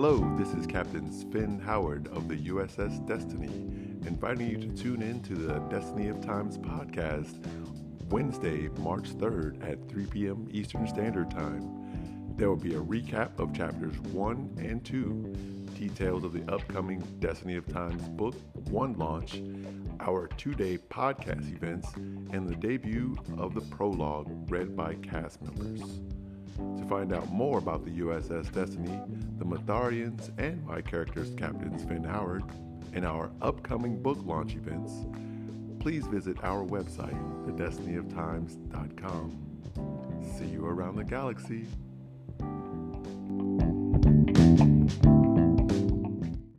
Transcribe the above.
Hello, this is Captain Sven Howard of the USS Destiny, inviting you to tune in to the Destiny of Times podcast Wednesday, March 3rd at 3 p.m. Eastern Standard Time. There will be a recap of chapters 1 and 2, details of the upcoming Destiny of Times Book 1 launch, our two day podcast events, and the debut of the prologue read by cast members. To find out more about the USS Destiny, the Matharians, and my characters, Captain Sven Howard, and our upcoming book launch events, please visit our website, thedestinyoftimes.com. See you around the galaxy.